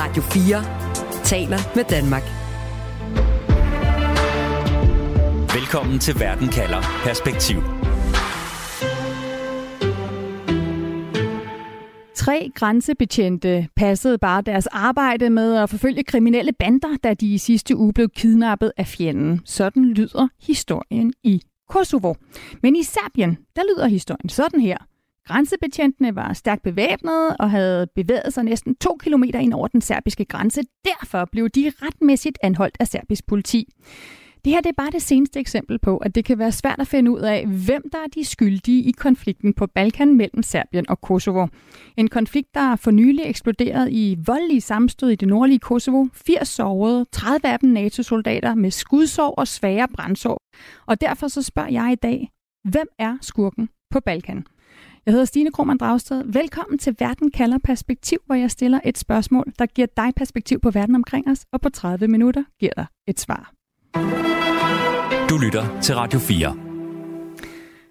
Radio 4 taler med Danmark. Velkommen til Verden kalder Perspektiv. Tre grænsebetjente passede bare deres arbejde med at forfølge kriminelle bander, da de i sidste uge blev kidnappet af fjenden. Sådan lyder historien i Kosovo. Men i Serbien, der lyder historien sådan her. Grænsebetjentene var stærkt bevæbnede og havde bevæget sig næsten to kilometer ind over den serbiske grænse. Derfor blev de retmæssigt anholdt af serbisk politi. Det her det er bare det seneste eksempel på, at det kan være svært at finde ud af, hvem der er de skyldige i konflikten på Balkan mellem Serbien og Kosovo. En konflikt, der for nylig eksploderet i voldelige sammenstød i det nordlige Kosovo. 80 sårede, 30 af dem NATO-soldater med skudsår og svære brændsår. Og derfor så spørger jeg i dag, hvem er skurken på Balkan? Jeg hedder Stine Krohmann Dragsted. Velkommen til Verden kalder perspektiv, hvor jeg stiller et spørgsmål, der giver dig perspektiv på verden omkring os, og på 30 minutter giver dig et svar. Du lytter til Radio 4.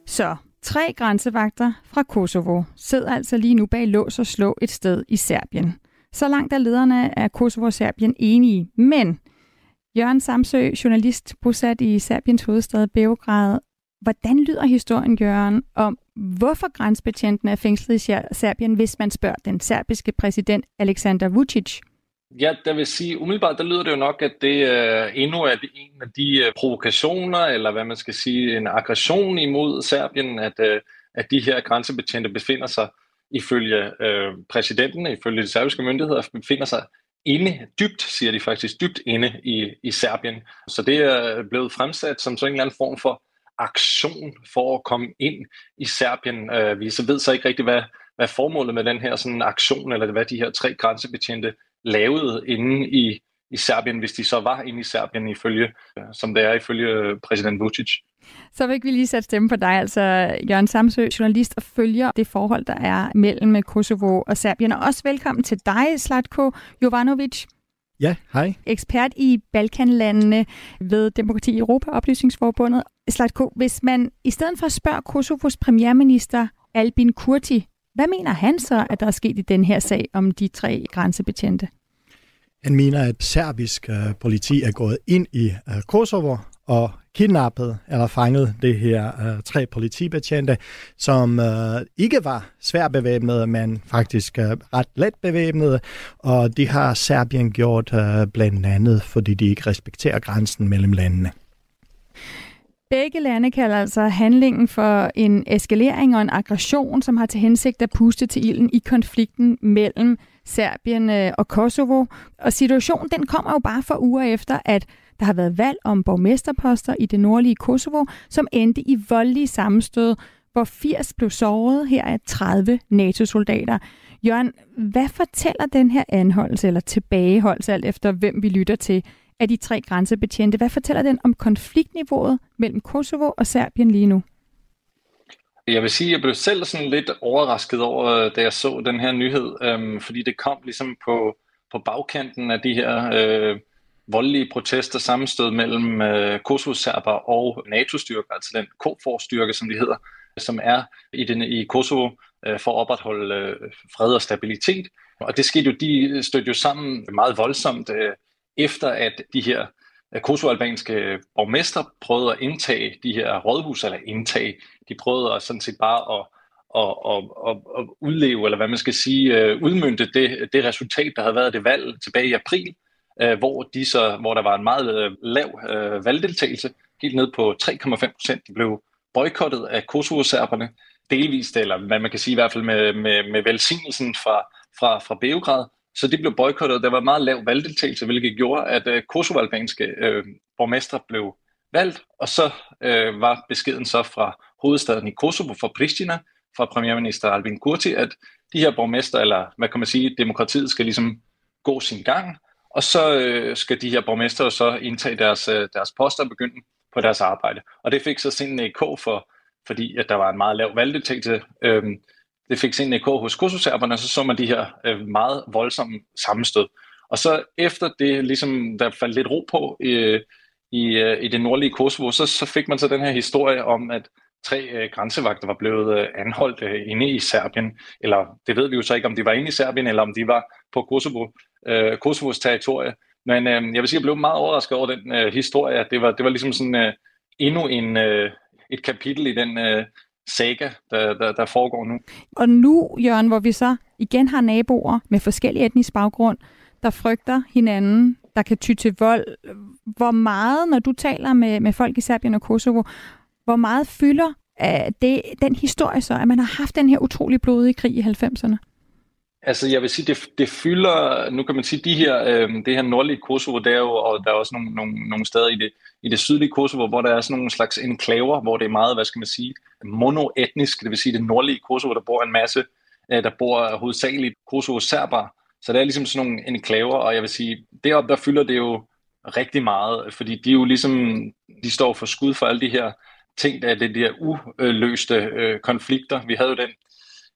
Så, tre grænsevagter fra Kosovo sidder altså lige nu bag lås og slå et sted i Serbien. Så langt er lederne af Kosovo og Serbien enige, men Jørgen Samsø, journalist bosat i Serbiens hovedstad Beograd. Hvordan lyder historien, Jørgen, om hvorfor grænsbetjenten er fængslet i Serbien, hvis man spørger den serbiske præsident Aleksandar Vucic? Ja, der vil sige, umiddelbart, der lyder det jo nok, at det uh, endnu er det en af de uh, provokationer, eller hvad man skal sige, en aggression imod Serbien, at, uh, at de her grænsebetjente befinder sig, ifølge uh, præsidenten, ifølge de serbiske myndigheder, befinder sig inde, dybt, siger de faktisk, dybt inde i, i Serbien. Så det er blevet fremsat som sådan en eller anden form for aktion for at komme ind i Serbien. Øh, vi så ved så ikke rigtig, hvad, hvad formålet med den her sådan aktion, eller hvad de her tre grænsebetjente lavede inde i, i Serbien, hvis de så var inde i Serbien, ifølge, øh, som det er ifølge øh, præsident Vucic. Så vil vi lige sætte stemme på dig, altså Jørgen Samsø, journalist og følger det forhold, der er mellem Kosovo og Serbien. Og også velkommen til dig, Slatko Jovanovic. Ja, hej. Ekspert i Balkanlandene ved Demokrati i Europa, Oplysningsforbundet. Slatko, hvis man i stedet for at spørge Kosovos premierminister Albin Kurti, hvad mener han så, at der er sket i den her sag om de tre grænsebetjente? Han mener, at serbisk uh, politi er gået ind i uh, Kosovo og kidnappet eller fanget det her øh, tre politibetjente, som øh, ikke var svært bevæbnede, men faktisk øh, ret let bevæbnede. Og de har Serbien gjort øh, blandt andet, fordi de ikke respekterer grænsen mellem landene. Begge lande kalder altså handlingen for en eskalering og en aggression, som har til hensigt at puste til ilden i konflikten mellem Serbien øh, og Kosovo. Og situationen den kommer jo bare for uger efter, at der har været valg om borgmesterposter i det nordlige Kosovo, som endte i voldelige sammenstød, hvor 80 blev såret her er 30 NATO-soldater. Jørgen, hvad fortæller den her anholdelse eller tilbageholdelse, alt efter hvem vi lytter til, af de tre grænsebetjente. Hvad fortæller den om konfliktniveauet mellem Kosovo og Serbien lige nu? Jeg vil sige, at jeg blev selv sådan lidt overrasket over, da jeg så den her nyhed, øhm, fordi det kom ligesom på, på bagkanten af de her øh, voldelige protester, sammenstød mellem øh, Kosovo-serber og NATO-styrker, altså den KFOR-styrke, som de hedder, som er i, den, i Kosovo øh, for at opretholde øh, fred og stabilitet. Og det skete jo, de stødte jo sammen meget voldsomt øh, efter at de her øh, kosovo-albanske borgmester prøvede at indtage de her rådhus, eller indtage, de prøvede at sådan set bare at, at, at, at, at udleve, eller hvad man skal sige, øh, udmyndte det, det resultat, der havde været det valg tilbage i april, øh, hvor, de så, hvor der var en meget øh, lav øh, valgdeltagelse, helt ned på 3,5 procent. De blev boykottet af Kosovo-serberne, delvist, eller hvad man kan sige i hvert fald med, med, med velsignelsen fra, fra, fra Beograd, så det blev boykottet. Der var meget lav valgdeltagelse, hvilket gjorde, at øh, kosovo-albanske øh, borgmestre blev valgt, og så øh, var beskeden så fra hovedstaden i Kosovo, fra Pristina, fra premierminister Albin Kurti, at de her borgmester, eller hvad kan man sige, demokratiet skal ligesom gå sin gang, og så øh, skal de her borgmester så indtage deres, øh, deres poster og begynde på deres arbejde. Og det fik så sin EK for, fordi at der var en meget lav valgdeltagelse. Øh, det fik sin EK hos kososerberne, så så man de her øh, meget voldsomme sammenstød. Og så efter det, ligesom der faldt lidt ro på øh, i, øh, i det nordlige Kosovo, så, så fik man så den her historie om, at tre øh, grænsevagter var blevet øh, anholdt øh, inde i Serbien. Eller det ved vi jo så ikke, om de var inde i Serbien, eller om de var på Kosovo, øh, Kosovos territorie. Men øh, jeg vil sige, at jeg blev meget overrasket over den øh, historie, at det var, det var ligesom sådan øh, endnu en, øh, et kapitel i den øh, saga, der, der, der foregår nu. Og nu, Jørgen, hvor vi så igen har naboer med forskellige etnisk baggrund, der frygter hinanden, der kan ty til vold. Hvor meget, når du taler med, med folk i Serbien og Kosovo, hvor meget fylder uh, det, den historie så, at man har haft den her utrolig blodige krig i 90'erne? Altså, jeg vil sige, det, det fylder, nu kan man sige, de her, øh, det her nordlige Kosovo, der er jo, og der er også nogle, nogle, nogle steder i det, i det sydlige Kosovo, hvor der er sådan nogle slags enklaver, hvor det er meget, hvad skal man sige, monoetnisk, det vil sige det nordlige Kosovo, der bor en masse, øh, der bor hovedsageligt Kosovo-serber, så det er ligesom sådan nogle enklaver, og jeg vil sige, deroppe der fylder det jo rigtig meget, fordi de jo ligesom, de står for skud for alle de her ting, der er det der uløste øh, konflikter. Vi havde jo den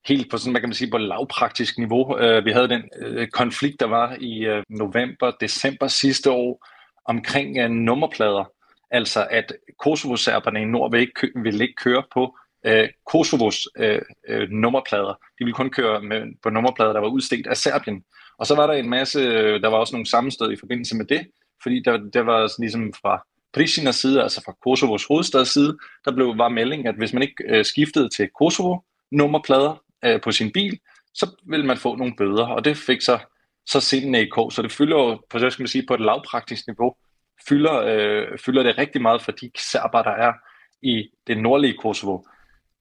helt på sådan, man kan man sige, på lavpraktisk niveau. Øh, vi havde den øh, konflikt, der var i øh, november, december sidste år omkring øh, nummerplader. Altså at Kosovo-serberne i nord vil ikke, vil ikke køre på øh, Kosovos øh, øh, nummerplader. De ville kun køre med, på nummerplader, der var udstedt af Serbien. Og så var der en masse, øh, der var også nogle sammenstød i forbindelse med det, fordi der, der var ligesom fra Pristinas side, altså fra Kosovos hovedstads side, der blev var melding, at hvis man ikke øh, skiftede til Kosovo nummerplader øh, på sin bil, så ville man få nogle bøder, og det fik så så sindene i kog, så det fylder jo på, så skal man sige, på et lavpraktisk niveau, fylder, øh, fylder det rigtig meget for de serber, der er i det nordlige Kosovo.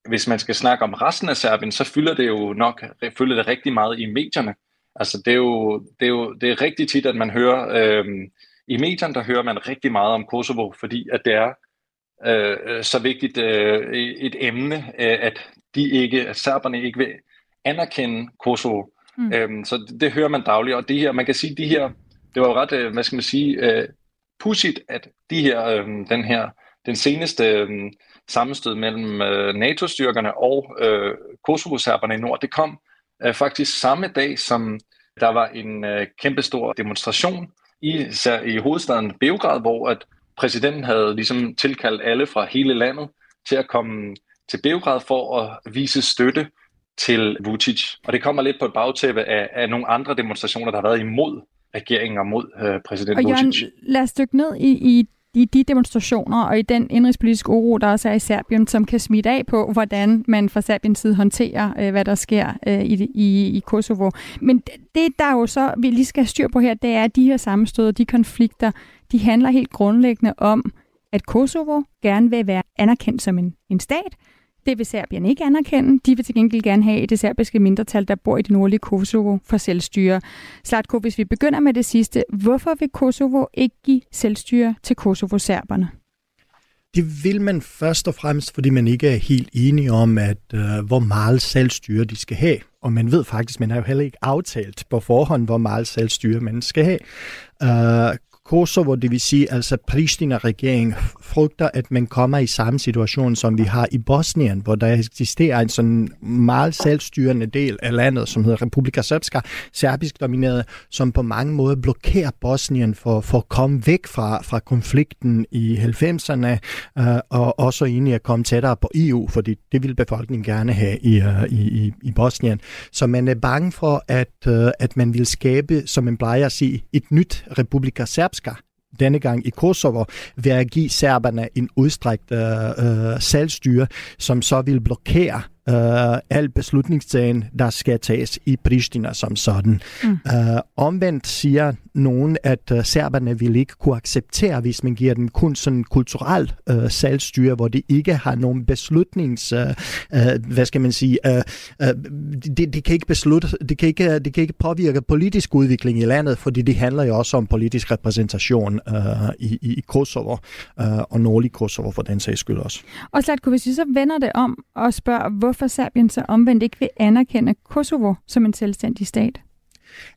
Hvis man skal snakke om resten af Serbien, så fylder det jo nok fylder det rigtig meget i medierne. Altså det er jo, det er jo det er rigtig tit, at man hører, øh, i medierne der hører man rigtig meget om Kosovo, fordi at det er øh, så vigtigt øh, et emne, øh, at de ikke, at serberne ikke vil anerkende Kosovo. Mm. Øhm, så det, det hører man dagligt, og det her, man kan sige, de her, det var jo ret, øh, hvad skal man sige, øh, pudsigt, at de her, øh, den her, den seneste øh, sammenstød mellem øh, NATO-styrkerne og øh, Kosovo-serberne i nord, det kom øh, faktisk samme dag, som der var en øh, kæmpestor demonstration i, i hovedstaden Beograd, hvor at præsidenten havde ligesom tilkaldt alle fra hele landet til at komme til Beograd for at vise støtte til Vucic. Og det kommer lidt på et bagtæppe af, af nogle andre demonstrationer, der har været imod regeringen og mod øh, præsident og Jørgen, Vucic. lad os dykke ned i, i i de demonstrationer og i den indrigspolitiske uro, der også er i Serbien, som kan smitte af på, hvordan man fra Serbiens side håndterer, øh, hvad der sker øh, i, i, i Kosovo. Men det, der jo så, vi lige skal have styr på her, det er, at de her sammenstød og de konflikter, de handler helt grundlæggende om, at Kosovo gerne vil være anerkendt som en, en stat, det vil Serbien ikke anerkende. De vil til gengæld gerne have det serbiske mindretal, der bor i det nordlige Kosovo for selvstyre. Slatko, hvis vi begynder med det sidste, hvorfor vil Kosovo ikke give selvstyre til Kosovo-serberne? Det vil man først og fremmest, fordi man ikke er helt enige om, at øh, hvor meget selvstyre de skal have. Og man ved faktisk, man har jo heller ikke aftalt på forhånd, hvor meget selvstyre man skal have. Øh, Kosovo, det vil sige altså Pristina-regeringen, frygter, at man kommer i samme situation, som vi har i Bosnien, hvor der eksisterer en sådan meget selvstyrende del af landet, som hedder Republika Srpska, serbisk domineret, som på mange måder blokerer Bosnien for, for at komme væk fra, fra konflikten i 90'erne, øh, og også egentlig at komme tættere på EU, fordi det vil befolkningen gerne have i, øh, i, i, i Bosnien. Så man er bange for, at, øh, at man vil skabe, som man plejer at sige, et nyt Republika Srpska, ønsker denne gang i Kosovo, ved at give serberne en udstrækt øh, øh, selvstyre, som så vil blokere øh, al beslutningstagen, der skal tages i Pristina som sådan. Mm. Øh, omvendt siger nogen, at uh, serberne vil ikke kunne acceptere, hvis man giver dem kun sådan kulturel uh, selvstyre, hvor de ikke har nogen beslutnings, uh, uh, hvad skal man sige, uh, uh, de, de, kan ikke beslutte, de kan ikke, de kan ikke påvirke politisk udvikling i landet, fordi det handler jo også om politisk repræsentation uh, i, i Kosovo, uh, og nordlig Kosovo for den sags skyld også. Og Slatko, hvis vi så vender det om og spørger, hvorfor Serbien så omvendt ikke vil anerkende Kosovo som en selvstændig stat?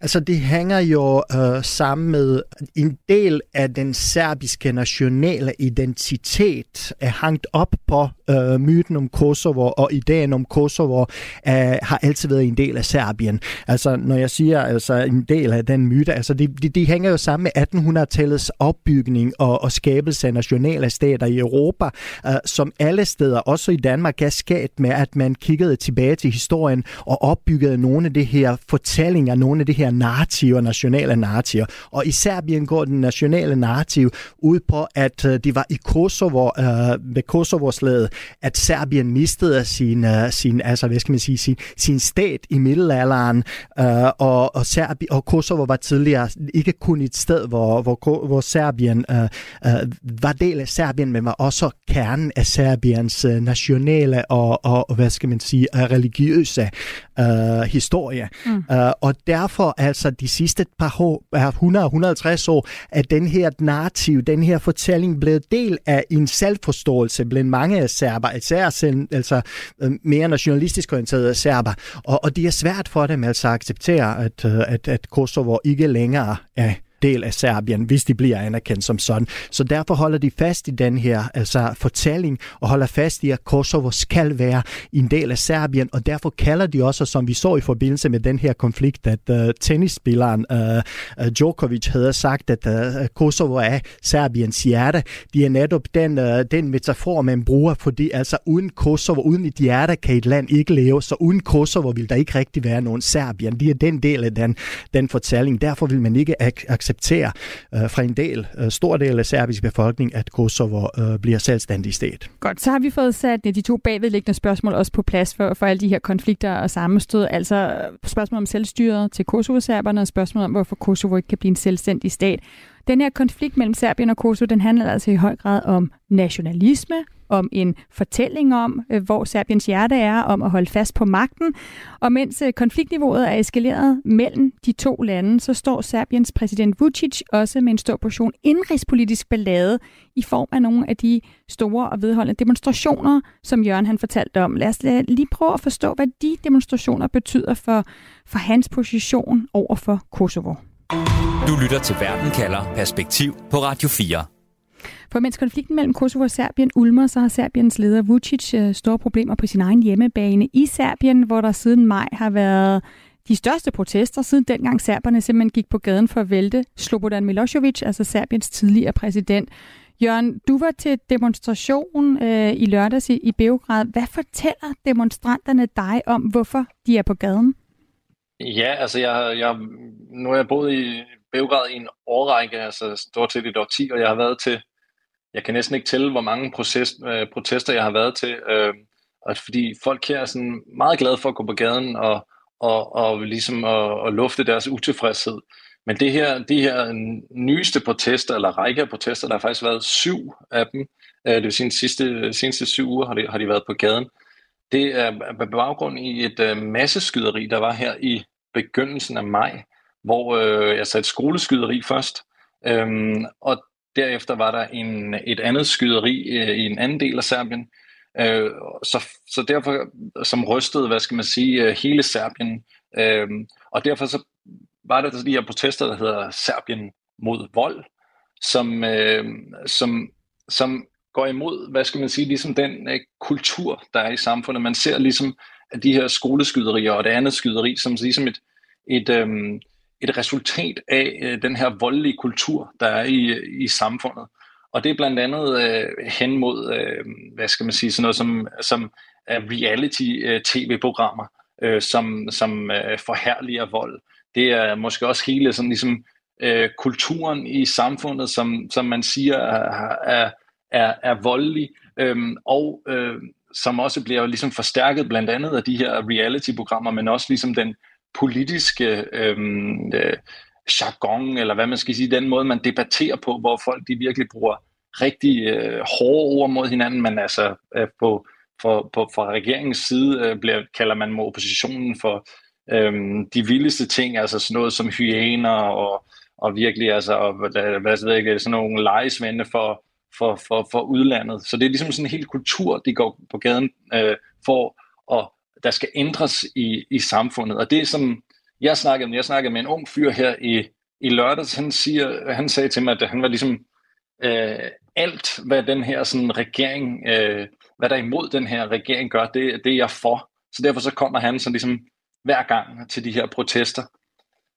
Altså det hænger jo øh, sammen med en del af den serbiske nationale identitet er hangt op på øh, myten om Kosovo og ideen om Kosovo øh, har altid været en del af Serbien. Altså, når jeg siger altså, en del af den myte, altså, de, de, de hænger jo sammen med 1800-tallets opbygning og, og skabelse af nationale stater i Europa, øh, som alle steder, også i Danmark, er skabt med, at man kiggede tilbage til historien og opbyggede nogle af de her fortællinger, nogle af de her narrativer, nationale narrativer. Og i Serbien går den nationale narrativ ud på, at øh, de var i Kosovo, øh, ved Kosovo-slaget, at Serbien mistede sin, øh, sin, altså, hvad skal man sige, sin, sin stat i middelalderen, øh, og, og, Serbi, og Kosovo var tidligere ikke kun et sted, hvor, hvor, hvor Serbien øh, øh, var del af Serbien, men var også kernen af Serbiens øh, nationale og, og, hvad skal man sige, religiøse øh, historie. Mm. Uh, og derfor altså de sidste par år, 100-150 år, at den her narrativ, den her fortælling blevet del af en selvforståelse blandt mange af serber, især selv, altså øh, mere nationalistisk orienterede serber. Og, og det er svært for dem altså at acceptere, at, øh, at, at Kosovo ikke længere er del af Serbien, hvis de bliver anerkendt som sådan. Så derfor holder de fast i den her altså, fortælling og holder fast i, at Kosovo skal være en del af Serbien, og derfor kalder de også, som vi så i forbindelse med den her konflikt, at uh, tennisspilleren uh, Djokovic havde sagt, at uh, Kosovo er Serbiens hjerte. De er netop den, uh, den metafor, man bruger, fordi altså uden Kosovo, uden et hjerte, kan et land ikke leve, så uden Kosovo vil der ikke rigtig være nogen Serbien. Det er den del af den, den fortælling. Derfor vil man ikke acceptere acceptere øh, fra en del, øh, stor del af serbisk befolkning, at Kosovo øh, bliver selvstændig stat. Godt, så har vi fået sat de to bagvedliggende spørgsmål også på plads for, for alle de her konflikter og sammenstød. Altså spørgsmål om selvstyret til Kosovo-serberne og spørgsmål om, hvorfor Kosovo ikke kan blive en selvstændig stat. Den her konflikt mellem Serbien og Kosovo, den handler altså i høj grad om nationalisme, om en fortælling om, øh, hvor Serbiens hjerte er, om at holde fast på magten. Og mens øh, konfliktniveauet er eskaleret mellem de to lande, så står Serbiens præsident Vucic også med en stor portion indrigspolitisk ballade i form af nogle af de store og vedholdende demonstrationer, som Jørgen han fortalte om. Lad os lige prøve at forstå, hvad de demonstrationer betyder for, for hans position over for Kosovo. Du lytter til Verden kalder Perspektiv på Radio 4. For mens konflikten mellem Kosovo og Serbien ulmer, så har Serbiens leder Vucic øh, store problemer på sin egen hjemmebane i Serbien, hvor der siden maj har været de største protester, siden dengang serberne simpelthen gik på gaden for at vælte Slobodan Milosevic, altså Serbiens tidligere præsident. Jørgen, du var til demonstration øh, i lørdags i, i Beograd. Hvad fortæller demonstranterne dig om, hvorfor de er på gaden? Ja, altså jeg, jeg, nu har jeg boet i Beograd i en årrække, altså stort set et årti, og jeg har været til, jeg kan næsten ikke tælle, hvor mange proces, øh, protester jeg har været til, øh, og fordi folk her er sådan meget glade for at gå på gaden og, og, og ligesom at, og lufte deres utilfredshed. Men det her, de her nyeste protester, eller række af protester, der har faktisk været syv af dem, øh, det vil sige de sidste, seneste syv uger har de, har de været på gaden, det er på baggrund i et øh, masseskyderi, der var her i begyndelsen af maj, hvor øh, jeg satte skoleskyderi først, øhm, og derefter var der en, et andet skyderi øh, i en anden del af Serbien, øh, så, så derfor som rystede, hvad skal man sige, øh, hele Serbien, øh, og derfor så var der de her protester, der hedder Serbien mod vold, som, øh, som, som går imod, hvad skal man sige, ligesom den øh, kultur, der er i samfundet. Man ser ligesom at de her skoleskyderier og det andet skyderi som ligesom et, et, øh, et resultat af øh, den her voldelige kultur, der er i, i samfundet. Og det er blandt andet øh, hen mod, øh, hvad skal man sige, sådan noget som, som øh, reality-tv-programmer, øh, øh, som, som øh, forherliger vold. Det er måske også hele sådan ligesom, øh, kulturen i samfundet, som, som man siger er, er, er, er voldelig, øh, og øh, som også bliver ligesom forstærket blandt andet af de her reality-programmer, men også ligesom den politiske øhm, øh, jargon, eller hvad man skal sige, den måde, man debatterer på, hvor folk de virkelig bruger rigtig øh, hårde ord mod hinanden, men altså øh, på, for, på, fra regeringens side øh, bliver, kalder man mod oppositionen for øh, de vildeste ting, altså sådan noget som hyæner og, og virkelig altså, og, hvad, hvad ved jeg, sådan nogle lejesvende for, for, for, for udlandet. Så det er ligesom sådan en hel kultur, de går på gaden øh, for at der skal ændres i, i samfundet. Og det som jeg snakkede med, jeg snakkede med en ung fyr her i, i lørdags, han, siger, han sagde til mig, at han var ligesom øh, alt, hvad den her sådan, regering, øh, hvad der imod den her regering gør, det, det er jeg for. Så derfor så kommer han sådan ligesom hver gang til de her protester.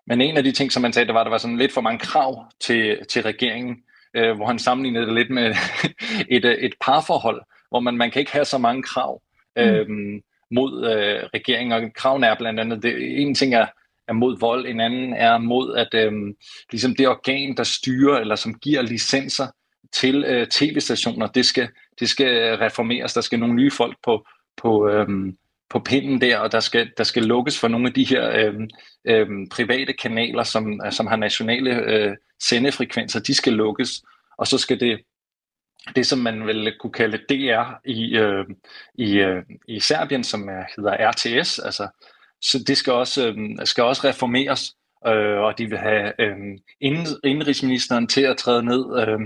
Men en af de ting, som man sagde, det var, at der var sådan lidt for mange krav til, til regeringen, øh, hvor han sammenlignede det lidt med et, et parforhold, hvor man, man kan ikke have så mange krav øh, mm mod øh, regeringen, og kravene er blandt andet, det, en ting er, er mod vold, en anden er mod, at øh, ligesom det organ, der styrer, eller som giver licenser til øh, tv-stationer, det skal, det skal reformeres, der skal nogle nye folk på, på, øh, på pinden der, og der skal, der skal lukkes for nogle af de her øh, øh, private kanaler, som, som har nationale øh, sendefrekvenser, de skal lukkes, og så skal det, det som man vil kunne kalde DR i, øh, i, øh, i Serbien, som er, hedder RTS, altså, så det skal også, øh, skal også reformeres, øh, og de vil have øh, indrigsministeren til at træde ned, øh,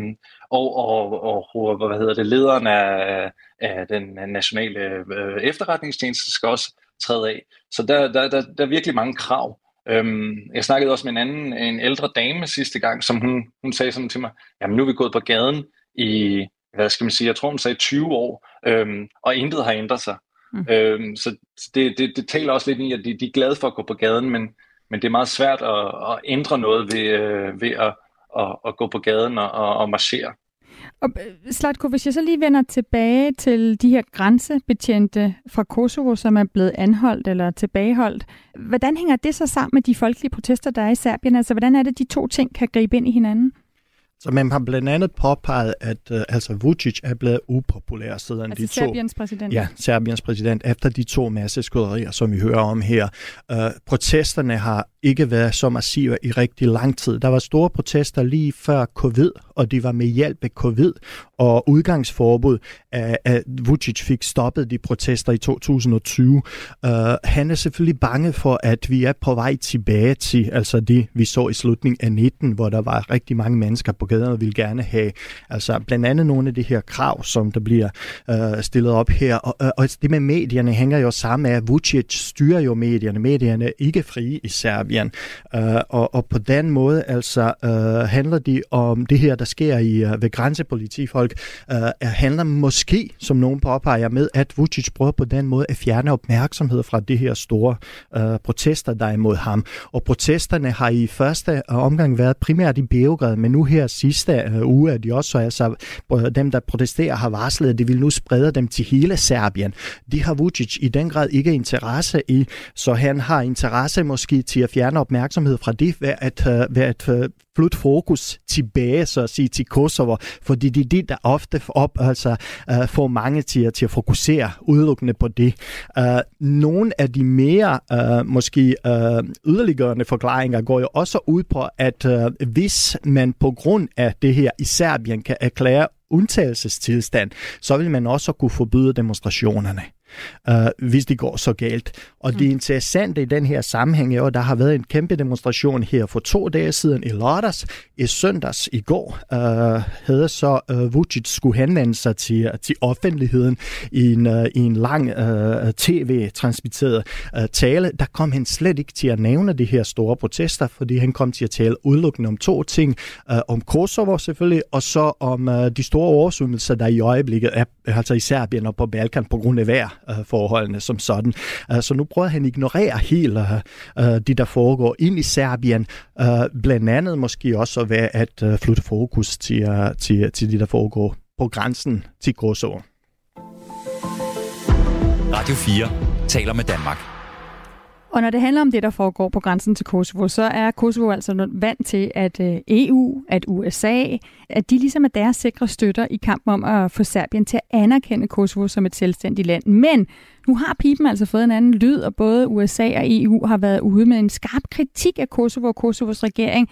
og, og, og hvad hedder det, lederen af, af den nationale øh, efterretningstjeneste skal også træde af. Så der, der, der, der er virkelig mange krav. Øhm, jeg snakkede også med en anden, en ældre dame sidste gang, som hun, hun sagde sådan til mig, jamen nu er vi gået på gaden i, hvad skal man sige, jeg tror hun sagde 20 år, øhm, og intet har ændret sig. Mm. Øhm, så det, det, det taler også lidt i, at de, de er glade for at gå på gaden, men, men det er meget svært at, at ændre noget ved, øh, ved at, at, at gå på gaden og, og, og marchere. Og øh, Slatko, hvis jeg så lige vender tilbage til de her grænsebetjente fra Kosovo, som er blevet anholdt eller tilbageholdt, hvordan hænger det så sammen med de folkelige protester, der er i Serbien? Altså, hvordan er det, de to ting kan gribe ind i hinanden? Så man har blandt andet påpeget, at uh, altså Vucic er blevet upopulær siden altså de to... Serbiens præsident? Ja, Serbiens præsident, efter de to masseskuderier, som vi hører om her. Uh, protesterne har ikke været så massive i rigtig lang tid. Der var store protester lige før covid, og de var med hjælp af covid og udgangsforbud, at, Vucic fik stoppet de protester i 2020. Uh, øh, han er selvfølgelig bange for, at vi er på vej tilbage til altså det, vi så i slutningen af 19, hvor der var rigtig mange mennesker på gaderne og ville gerne have altså blandt andet nogle af de her krav, som der bliver uh, stillet op her. Og, uh, og det med medierne hænger jo sammen med, at Vucic styrer jo medierne. Medierne er ikke frie i Serbien. Uh, og, og på den måde altså uh, handler de om det her, der sker i uh, ved grænsepolitifolk, uh, handler måske, som nogen påpeger med, at Vucic prøver på den måde at fjerne opmærksomhed fra det her store uh, protester, der er imod ham. Og protesterne har i første omgang været primært i Beograd, men nu her sidste uh, uge er de også, altså dem, der protesterer, har varslet, at de vil nu sprede dem til hele Serbien. De har Vucic i den grad ikke interesse i, så han har interesse måske til at fjerne opmærksomhed fra det ved at, uh, ved at uh, flytte fokus tilbage, så at sige, til Kosovo, fordi det er det, der ofte op, altså, uh, får mange til, til at fokusere udelukkende på det. Uh, nogle af de mere uh, måske uh, yderliggørende forklaringer går jo også ud på, at uh, hvis man på grund af det her i Serbien kan erklære undtagelsestilstand, så vil man også kunne forbyde demonstrationerne uh, hvis det går så galt. Og mm. det interessante i den her sammenhæng er at der har været en kæmpe demonstration her for to dage siden i lørdags. I søndags i går uh, havde så uh, Vucic skulle henvende sig til, til offentligheden i en, uh, i en lang uh, tv-transmitteret uh, tale. Der kom han slet ikke til at nævne de her store protester, fordi han kom til at tale udelukkende om to ting. Uh, om Kosovo selvfølgelig, og så om uh, de store oversvømmelser, der i øjeblikket er altså i Serbien og på Balkan på grund af vejr øh, Øh, forholdene som sådan. Øh, så nu prøver han at ignorere helt øh, det, der foregår ind i Serbien. Blandt andet måske også ved at flytte fokus til, til, til det, der foregår på grænsen til Kosovo. Radio 4 taler med Danmark. Og når det handler om det, der foregår på grænsen til Kosovo, så er Kosovo altså vant til, at øh, EU, at USA, at de ligesom er deres sikre støtter i kampen om at få Serbien til at anerkende Kosovo som et selvstændigt land. Men nu har pipen altså fået en anden lyd, og både USA og EU har været ude med en skarp kritik af Kosovo og Kosovos regering.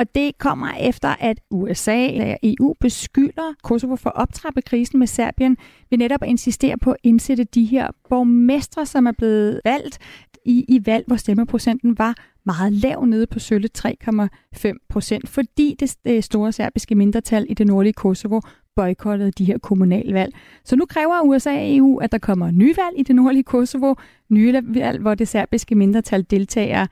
Og det kommer efter, at USA og EU beskylder Kosovo for at optrappe krisen med Serbien ved netop at insistere på at indsætte de her borgmestre, som er blevet valgt i, i valg, hvor stemmeprocenten var meget lav nede på sølle 3,5 procent, fordi det, det store serbiske mindretal i det nordlige Kosovo boykottede de her kommunalvalg. Så nu kræver USA og EU, at der kommer nye valg i det nordlige Kosovo, nye valg, hvor det serbiske mindretal deltager.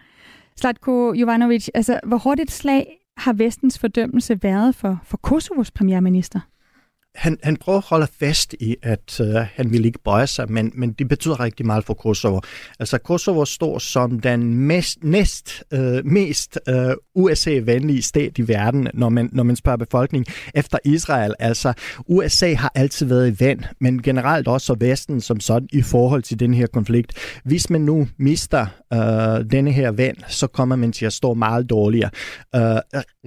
Slatko Jovanovic, altså hvor hårdt et slag har vestens fordømmelse været for, for Kosovos premierminister? Han, han prøver at holde fast i, at øh, han vil ikke bøje sig, men, men det betyder rigtig meget for Kosovo. Altså Kosovo står som den mest, næst øh, mest øh, USA-venlige stat i verden, når man, når man spørger befolkningen, efter Israel. Altså USA har altid været i vand, men generelt også Vesten som sådan i forhold til den her konflikt. Hvis man nu mister øh, denne her vand, så kommer man til at stå meget dårligere. Øh,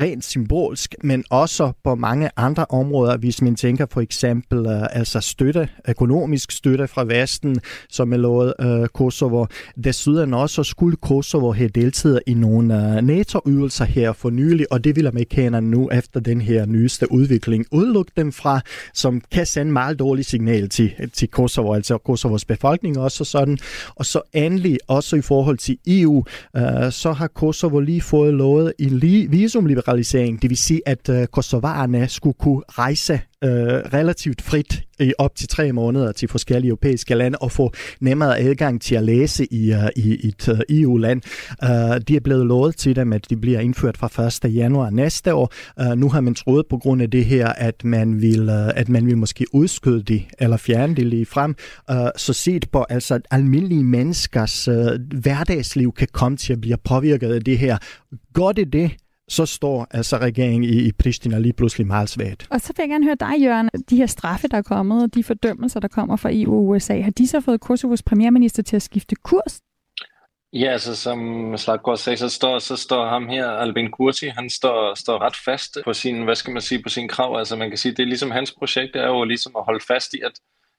rent symbolsk, men også på mange andre områder, hvis man tænker for eksempel uh, altså støtte, økonomisk støtte fra Vesten, som er lovet uh, Kosovo. Desuden også skulle Kosovo have deltaget i nogle uh, NATO-øvelser her for nylig, og det vil amerikanerne nu efter den her nyeste udvikling udelukke dem fra, som kan sende meget dårligt signal til, til Kosovo, altså Kosovos befolkning også sådan. Og så endelig også i forhold til EU, uh, så har Kosovo lige fået lovet en visumliberalisering, det vil sige, at uh, kosovarerne skulle kunne rejse øh, relativt frit i op til tre måneder til forskellige europæiske lande og få nemmere adgang til at læse i, uh, i et øh, uh, EU-land. Uh, øh, de er blevet lovet til dem, at de bliver indført fra 1. januar næste år. Uh, nu har man troet på grund af det her, at man vil, uh, at man vil måske udskyde det eller fjerne det lige frem. Uh, så set på altså almindelige menneskers uh, hverdagsliv kan komme til at blive påvirket af det her. Godt det det, så står altså regeringen i, i Pristina lige pludselig meget svagt. Og så vil jeg gerne høre dig, Jørgen. De her straffe, der er kommet, og de fordømmelser, der kommer fra EU og USA, har de så fået Kosovos premierminister til at skifte kurs? Ja, altså som Slatko sagde, så står, så står ham her, Albin Kurti, han står, står ret fast på sin, hvad skal man sige, på sin krav. Altså man kan sige, det er ligesom hans projekt, er jo ligesom at holde fast i, at,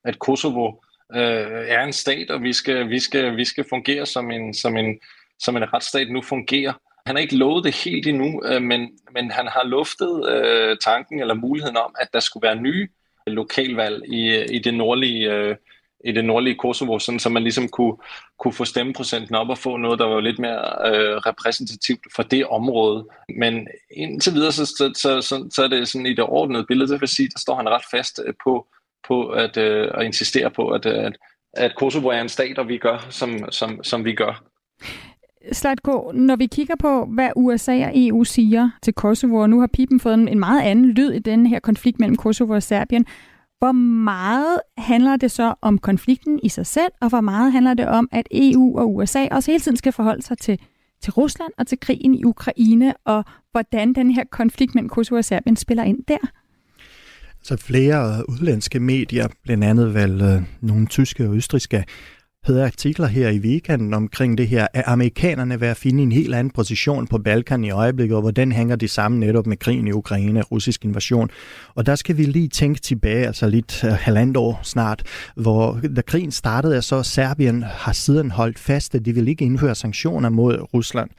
at Kosovo øh, er en stat, og vi skal, vi skal, vi skal fungere som en, som en, som en retsstat nu fungerer. Han har ikke lovet det helt endnu, øh, men, men han har luftet øh, tanken eller muligheden om, at der skulle være nye lokalvalg i, i det nordlige øh, i det nordlige Kosovo, sådan, så man ligesom kunne, kunne få stemmeprocenten op og få noget, der var lidt mere øh, repræsentativt for det område. Men indtil videre, så, så, så, så, så er det sådan i det ordnede billede, det vil sige, der står han ret fast øh, på, på at, øh, at insistere på, at, at, at Kosovo er en stat, og vi gør, som, som, som vi gør. Slatko, når vi kigger på, hvad USA og EU siger til Kosovo, og nu har Pipen fået en meget anden lyd i den her konflikt mellem Kosovo og Serbien, hvor meget handler det så om konflikten i sig selv, og hvor meget handler det om, at EU og USA også hele tiden skal forholde sig til, til Rusland og til krigen i Ukraine, og hvordan den her konflikt mellem Kosovo og Serbien spiller ind der? Så flere udlandske medier, blandt andet vel øh, nogle tyske og østriske, havde artikler her i weekenden omkring det her, at amerikanerne vil finde en helt anden position på Balkan i øjeblikket, og hvordan hænger det sammen netop med krigen i Ukraine, russisk invasion. Og der skal vi lige tænke tilbage, altså lidt uh, halvandet år snart, hvor da krigen startede, så Serbien har siden holdt fast, at de vil ikke indføre sanktioner mod Rusland.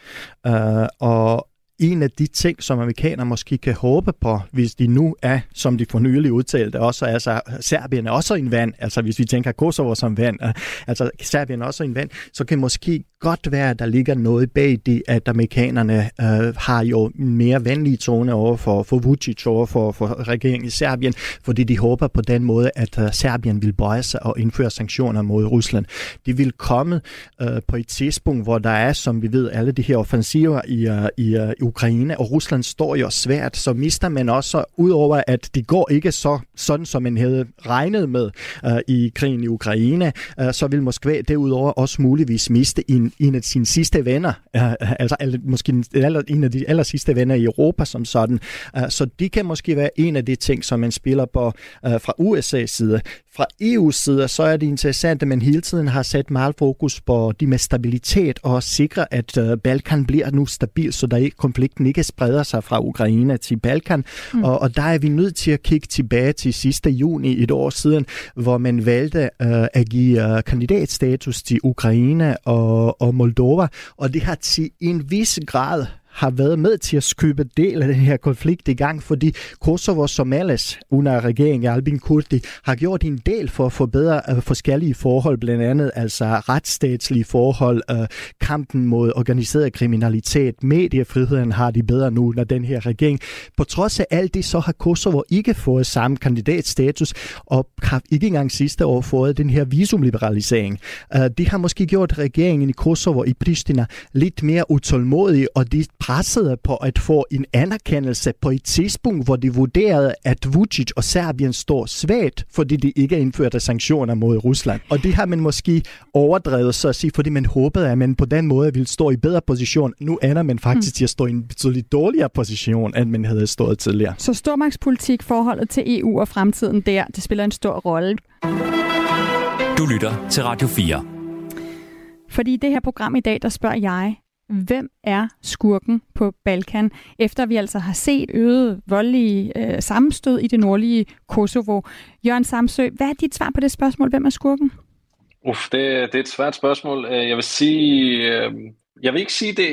Uh, og en af de ting, som amerikanerne måske kan håbe på, hvis de nu er, som de for nylig udtalte, også altså Serbien er også en vand, altså hvis vi tænker Kosovo som vand, øh, altså Serbien er også en vand, så kan måske godt være, at der ligger noget bag det, at amerikanerne øh, har jo mere venlige tone over for, for Vucic over for, for regeringen i Serbien, fordi de håber på den måde, at øh, Serbien vil bøje sig og indføre sanktioner mod Rusland. De vil komme øh, på et tidspunkt, hvor der er, som vi ved, alle de her offensiver i, øh, i øh, Ukraine, og Rusland står jo svært, så mister man også, udover at de går ikke så sådan, som man havde regnet med øh, i krigen i Ukraine, øh, så vil Moskva derudover også muligvis miste en en af sine sidste venner, øh, øh, altså måske en, af de aller sidste venner i Europa som sådan. Øh, så det kan måske være en af de ting, som man spiller på fra USA's side. Fra EU's side, så er det interessant, at man hele tiden har sat meget fokus på det med stabilitet og sikre, at uh, Balkan bliver nu stabil, så der ikke, konflikten ikke spreder sig fra Ukraine til Balkan. Mm. Og, og der er vi nødt til at kigge tilbage til sidste juni et år siden, hvor man valgte uh, at give uh, kandidatstatus til Ukraine og, og Moldova, og det har til en vis grad har været med til at skybe del af den her konflikt i gang, fordi Kosovo Somales under regeringen af Albin Kurti har gjort en del for at forbedre uh, forskellige forhold, blandt andet altså retsstatslige forhold, øh, kampen mod organiseret kriminalitet, mediefriheden har de bedre nu, når den her regering. På trods af alt det, så har Kosovo ikke fået samme kandidatstatus, og har ikke engang sidste år fået den her visumliberalisering. Uh, det har måske gjort regeringen i Kosovo i Pristina lidt mere utålmodig, og det pressede på at få en anerkendelse på et tidspunkt, hvor de vurderede, at Vucic og Serbien står svagt, fordi de ikke indførte sanktioner mod Rusland. Og det har man måske overdrevet så at sige, fordi man håbede, at man på den måde ville stå i bedre position. Nu ender man faktisk mm. til at stå i en betydeligt dårligere position, end man havde stået tidligere. Så stormagtspolitik, forholdet til EU og fremtiden der, det spiller en stor rolle. Du lytter til Radio 4. Fordi i det her program i dag, der spørger jeg, hvem er skurken på Balkan, efter vi altså har set øget voldelige øh, sammenstød i det nordlige Kosovo. Jørgen Samsø, hvad er dit svar på det spørgsmål? Hvem er skurken? Uff, det, det er et svært spørgsmål. Øh, jeg vil sige, øh, jeg vil ikke sige, det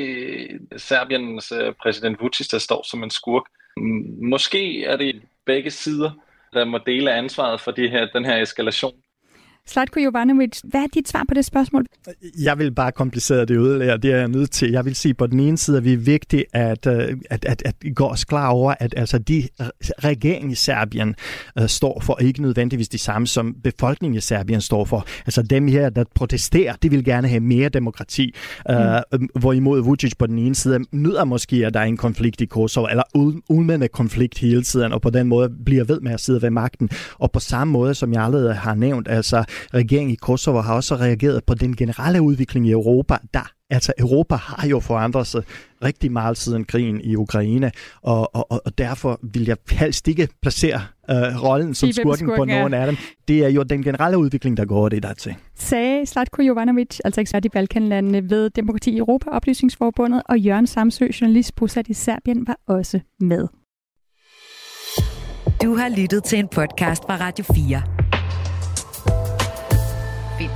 er Serbiens øh, præsident Vucic, der står som en skurk. Måske er det begge sider, der må dele ansvaret for det her, den her eskalation. Slatko Jovanovic, hvad er dit svar på det spørgsmål? Jeg vil bare komplicere det yderligere. Det er jeg nødt til. Jeg vil sige, på den ene side er vi vigtigt at, øh, at, at, at gå os klar over, at altså, de regering i Serbien uh, står for ikke nødvendigvis de samme, som befolkningen i Serbien står for. Altså dem her, der protesterer, de vil gerne have mere demokrati. Uh, mm. Hvorimod Vucic på den ene side nyder måske, at der er en konflikt i Kosovo, eller udmændende konflikt hele tiden, og på den måde bliver ved med at sidde ved magten. Og på samme måde, som jeg allerede har nævnt, altså regeringen i Kosovo har også reageret på den generelle udvikling i Europa, der Altså, Europa har jo forandret sig rigtig meget siden krigen i Ukraine, og, og, og derfor vil jeg helst ikke placere uh, rollen som skurken, skurken på nogen af dem. Det er jo den generelle udvikling, der går det der til. Sagde Slatko Jovanovic, altså ekspert i Balkanlandene ved Demokrati i Europa, Oplysningsforbundet, og Jørgen Samsø, journalist bosat i Serbien, var også med. Du har lyttet til en podcast fra Radio 4.